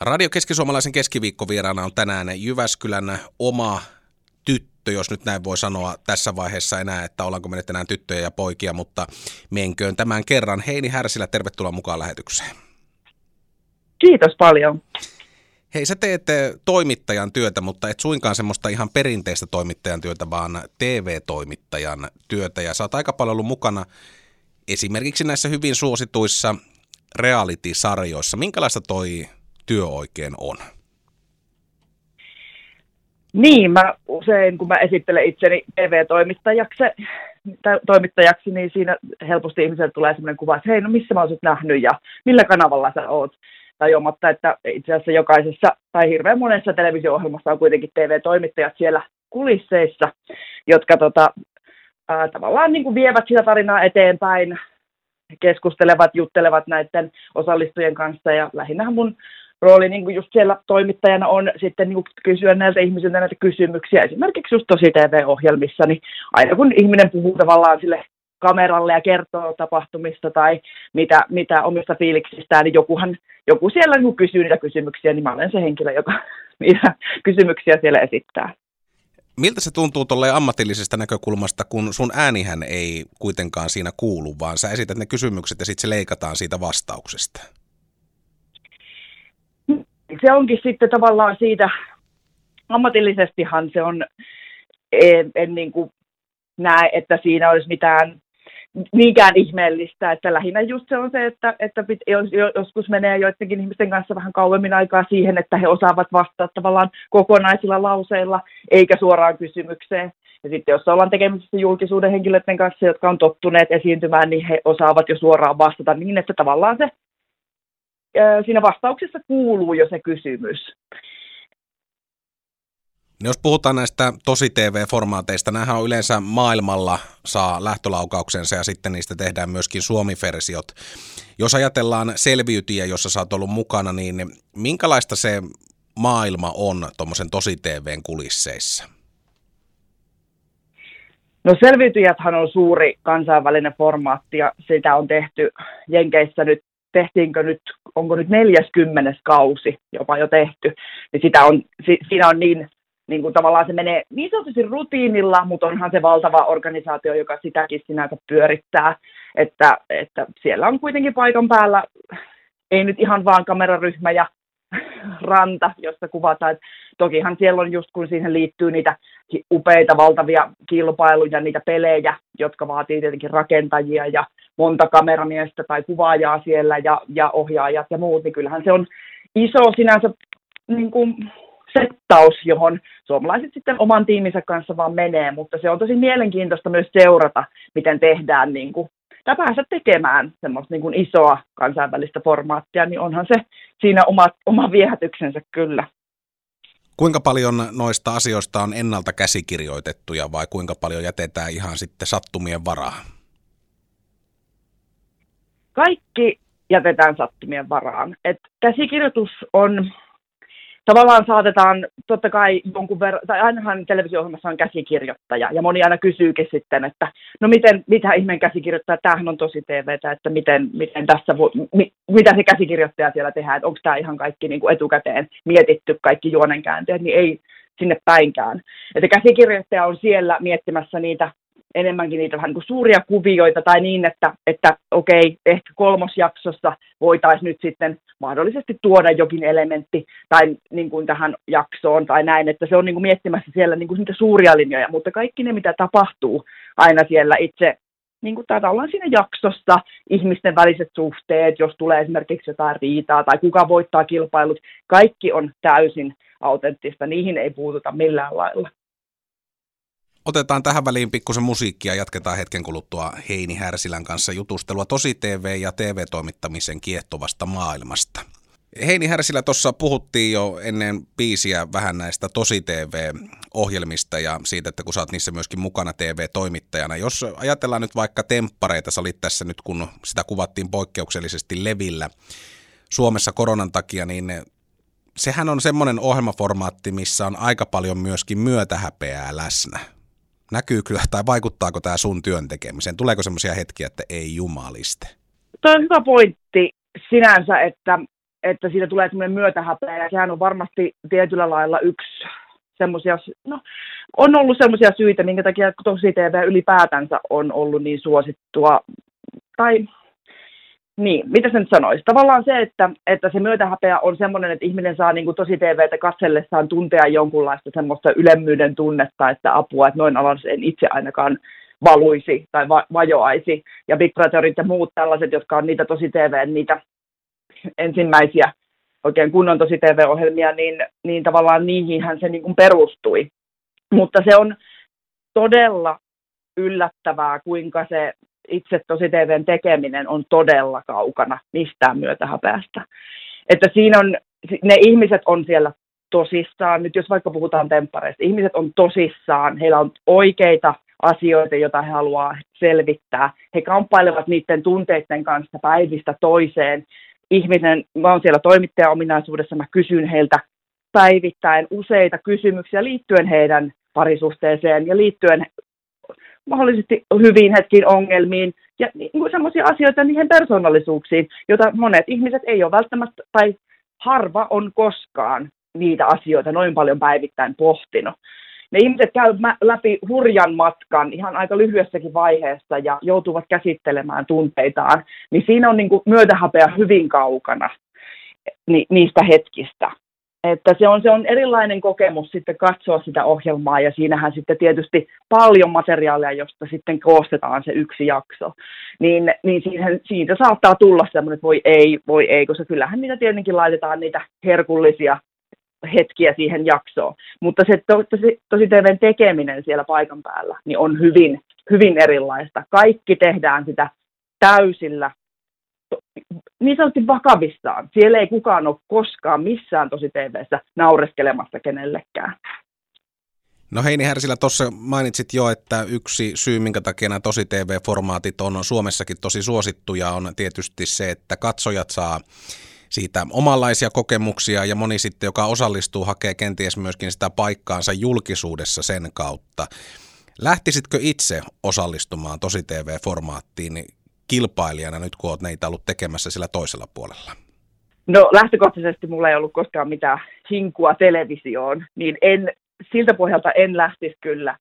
Radio Keskisuomalaisen keskiviikkovieraana on tänään Jyväskylän oma tyttö, jos nyt näin voi sanoa tässä vaiheessa enää, että ollaanko me nyt enää tyttöjä ja poikia, mutta menköön tämän kerran. Heini Härsilä, tervetuloa mukaan lähetykseen. Kiitos paljon. Hei, sä teet eh, toimittajan työtä, mutta et suinkaan semmoista ihan perinteistä toimittajan työtä, vaan TV-toimittajan työtä. Ja sä oot aika paljon ollut mukana esimerkiksi näissä hyvin suosituissa reality-sarjoissa. Minkälaista toi työ oikein on? Niin, mä usein kun mä esittelen itseni TV-toimittajaksi, toimittajaksi, niin siinä helposti ihmiselle tulee sellainen kuva, että hei, no missä mä oon nähnyt ja millä kanavalla sä oot tajuamatta, että itse asiassa jokaisessa tai hirveän monessa televisio-ohjelmassa on kuitenkin TV-toimittajat siellä kulisseissa, jotka tota, ää, tavallaan niin kuin vievät sitä tarinaa eteenpäin, keskustelevat, juttelevat näiden osallistujien kanssa ja lähinnä mun rooli niin kuin just siellä toimittajana on sitten niin kuin kysyä näiltä ihmisiltä näitä kysymyksiä. Esimerkiksi just tosi TV-ohjelmissa, niin aina kun ihminen puhuu tavallaan sille kameralle ja kertoo tapahtumista tai mitä, mitä omista fiiliksistään, niin jokuhan, joku siellä niin kysyy niitä kysymyksiä, niin mä olen se henkilö, joka niitä kysymyksiä siellä esittää. Miltä se tuntuu tuolle ammatillisesta näkökulmasta, kun sun äänihän ei kuitenkaan siinä kuulu, vaan sä esität ne kysymykset ja sitten se leikataan siitä vastauksesta? Se onkin sitten tavallaan siitä, ammatillisestihan se on, en, en niin kuin näe, että siinä olisi mitään niinkään ihmeellistä, että lähinnä just se on se, että, että joskus menee joidenkin ihmisten kanssa vähän kauemmin aikaa siihen, että he osaavat vastata tavallaan kokonaisilla lauseilla, eikä suoraan kysymykseen. Ja sitten jos ollaan tekemisissä julkisuuden henkilöiden kanssa, jotka on tottuneet esiintymään, niin he osaavat jo suoraan vastata niin, että tavallaan se siinä vastauksessa kuuluu jo se kysymys. Jos puhutaan näistä tosi TV-formaateista, nämähän on yleensä maailmalla saa lähtölaukauksensa ja sitten niistä tehdään myöskin suomi-versiot. Jos ajatellaan selviytyjä, jossa sä oot ollut mukana, niin minkälaista se maailma on tuommoisen tosi TVn kulisseissa? No selviytyjäthän on suuri kansainvälinen formaatti ja sitä on tehty Jenkeissä nyt, tehtiinkö nyt, onko nyt 40 kausi jopa jo tehty, niin sitä on, siinä on niin niin kuin tavallaan se menee niin sanotusti rutiinilla, mutta onhan se valtava organisaatio, joka sitäkin sinänsä pyörittää, että, että siellä on kuitenkin paikan päällä, ei nyt ihan vaan kameraryhmä ja ranta, josta kuvataan. että tokihan siellä on just kun siihen liittyy niitä upeita valtavia kilpailuja, niitä pelejä, jotka vaatii tietenkin rakentajia ja monta kameramiestä tai kuvaajaa siellä ja, ja ohjaajat ja muut, niin kyllähän se on iso sinänsä niin kuin, settaus, johon suomalaiset sitten oman tiiminsä kanssa vaan menee, mutta se on tosi mielenkiintoista myös seurata, miten tehdään niin kuin, tai päästä tekemään semmoista niin kuin isoa kansainvälistä formaattia, niin onhan se siinä oma, oma viehätyksensä kyllä. Kuinka paljon noista asioista on ennalta käsikirjoitettuja vai kuinka paljon jätetään ihan sitten sattumien varaan? Kaikki jätetään sattumien varaan. Et käsikirjoitus on tavallaan saatetaan, totta kai jonkun verran, tai ainahan televisio-ohjelmassa on käsikirjoittaja, ja moni aina kysyykin sitten, että no miten, mitä ihmeen käsikirjoittaja, tämähän on tosi TVtä, että miten, miten tässä mi, mitä se käsikirjoittaja siellä tehdään, että onko tämä ihan kaikki niin kuin etukäteen mietitty, kaikki juonenkäänteet, niin ei sinne päinkään. Että käsikirjoittaja on siellä miettimässä niitä enemmänkin niitä vähän niin suuria kuvioita tai niin, että, että okei, ehkä kolmosjaksossa voitaisiin nyt sitten mahdollisesti tuoda jokin elementti tai niin kuin tähän jaksoon tai näin, että se on niin kuin miettimässä siellä niin kuin niitä suuria linjoja, mutta kaikki ne, mitä tapahtuu aina siellä itse niin kuin täällä ollaan siinä jaksossa, ihmisten väliset suhteet, jos tulee esimerkiksi jotain riitaa tai kuka voittaa kilpailut, kaikki on täysin autenttista, niihin ei puututa millään lailla. Otetaan tähän väliin pikkusen musiikkia ja jatketaan hetken kuluttua Heini Härsilän kanssa jutustelua tosi TV ja TV-toimittamisen kiehtovasta maailmasta. Heini Härsilä, tuossa puhuttiin jo ennen biisiä vähän näistä tosi TV-ohjelmista ja siitä, että kun sä oot niissä myöskin mukana TV-toimittajana. Jos ajatellaan nyt vaikka temppareita, sä olit tässä nyt kun sitä kuvattiin poikkeuksellisesti levillä Suomessa koronan takia, niin sehän on semmoinen ohjelmaformaatti, missä on aika paljon myöskin myötähäpeää läsnä. Näkyykö tai vaikuttaako tämä sun työn tekemiseen? Tuleeko semmoisia hetkiä, että ei jumaliste? Tuo on hyvä pointti sinänsä, että että siitä tulee semmoinen myötähäpeä, ja sehän on varmasti tietyllä lailla yksi semmoisia, no, on ollut semmoisia syitä, minkä takia tosi TV ylipäätänsä on ollut niin suosittua, tai niin, mitä sen sanoisi? Tavallaan se, että, että se myötähäpeä on semmoinen, että ihminen saa niin kuin tosi TVtä katsellessaan tuntea jonkunlaista semmoista ylemmyyden tunnetta, että apua, että noin alas en itse ainakaan valuisi tai va- vajoaisi. Ja Big Brotherit ja muut tällaiset, jotka on niitä tosi TV, niitä ensimmäisiä oikein kunnon tosi TV-ohjelmia, niin, niin tavallaan niihinhän se niin kuin perustui. Mutta se on todella yllättävää, kuinka se itse tosi TVn tekeminen on todella kaukana mistään myötähäpeästä. Että siinä on, ne ihmiset on siellä tosissaan, nyt jos vaikka puhutaan temppareista, ihmiset on tosissaan, heillä on oikeita asioita, joita he haluaa selvittää. He kamppailevat niiden tunteiden kanssa päivistä toiseen. Ihmisen, mä oon siellä toimittaja-ominaisuudessa, mä kysyn heiltä päivittäin useita kysymyksiä liittyen heidän parisuhteeseen ja liittyen mahdollisesti hyviin hetkiin ongelmiin ja niin sellaisia asioita niihin persoonallisuuksiin, joita monet ihmiset ei ole välttämättä tai harva on koskaan niitä asioita noin paljon päivittäin pohtinut. Ne ihmiset käy läpi hurjan matkan ihan aika lyhyessäkin vaiheessa ja joutuvat käsittelemään tunteitaan, niin siinä on niin kuin myötähäpeä hyvin kaukana niistä hetkistä. Että se on, se on erilainen kokemus sitten katsoa sitä ohjelmaa ja siinähän sitten tietysti paljon materiaalia, josta sitten koostetaan se yksi jakso. Niin, niin siihen, siitä saattaa tulla semmoinen, että voi ei, voi ei, koska kyllähän niitä tietenkin laitetaan niitä herkullisia hetkiä siihen jaksoon. Mutta se to, tosi, tosi TVn tekeminen siellä paikan päällä niin on hyvin, hyvin erilaista. Kaikki tehdään sitä täysillä niin sanotusti vakavissaan. Siellä ei kukaan ole koskaan missään tosi TVssä naureskelemassa kenellekään. No Heini Härsilä, tuossa mainitsit jo, että yksi syy, minkä takia nämä tosi TV-formaatit on Suomessakin tosi suosittuja, on tietysti se, että katsojat saa siitä omanlaisia kokemuksia ja moni sitten, joka osallistuu, hakee kenties myöskin sitä paikkaansa julkisuudessa sen kautta. Lähtisitkö itse osallistumaan tosi TV-formaattiin kilpailijana nyt, kun olet neitä ollut tekemässä sillä toisella puolella? No lähtökohtaisesti mulla ei ollut koskaan mitään hinkua televisioon, niin en, siltä pohjalta en lähtisi kyllä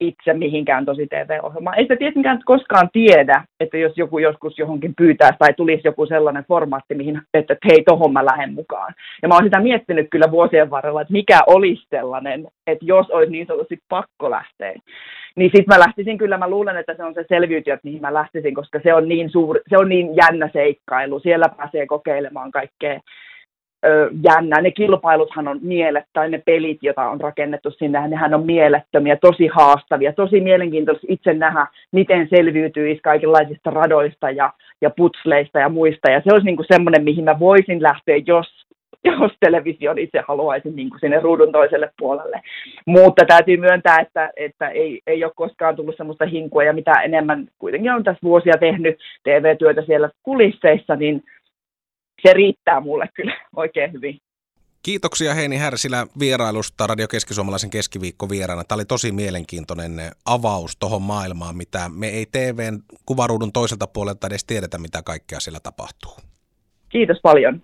itse mihinkään tosi TV-ohjelmaan. Ei sitä tietenkään koskaan tiedä, että jos joku joskus johonkin pyytää tai tulisi joku sellainen formaatti, mihin, että hei, tohon mä lähden mukaan. Ja mä oon sitä miettinyt kyllä vuosien varrella, että mikä olisi sellainen, että jos olisi niin sanotusti pakko lähteä. Niin sitten mä lähtisin kyllä, mä luulen, että se on se selviytyjät, mihin mä lähtisin, koska se on niin, suuri, se on niin jännä seikkailu. Siellä pääsee kokeilemaan kaikkea ö, jännää. Ne kilpailuthan on mielet, tai ne pelit, joita on rakennettu sinne, nehän on mielettömiä, tosi haastavia, tosi mielenkiintoista itse nähdä, miten selviytyisi kaikenlaisista radoista ja, ja putsleista ja muista. Ja se olisi niin kuin semmoinen, mihin mä voisin lähteä, jos, jos television itse haluaisin niin kuin sinne ruudun toiselle puolelle. Mutta täytyy myöntää, että, että ei, ei ole koskaan tullut semmoista hinkua, ja mitä enemmän kuitenkin on tässä vuosia tehnyt TV-työtä siellä kulisseissa, niin se riittää mulle kyllä oikein hyvin. Kiitoksia Heini Härsilä vierailusta Radio Keski-Suomalaisen keskiviikko vieraana. Tämä oli tosi mielenkiintoinen avaus tuohon maailmaan, mitä me ei TVn kuvaruudun toiselta puolelta edes tiedetä, mitä kaikkea siellä tapahtuu. Kiitos paljon.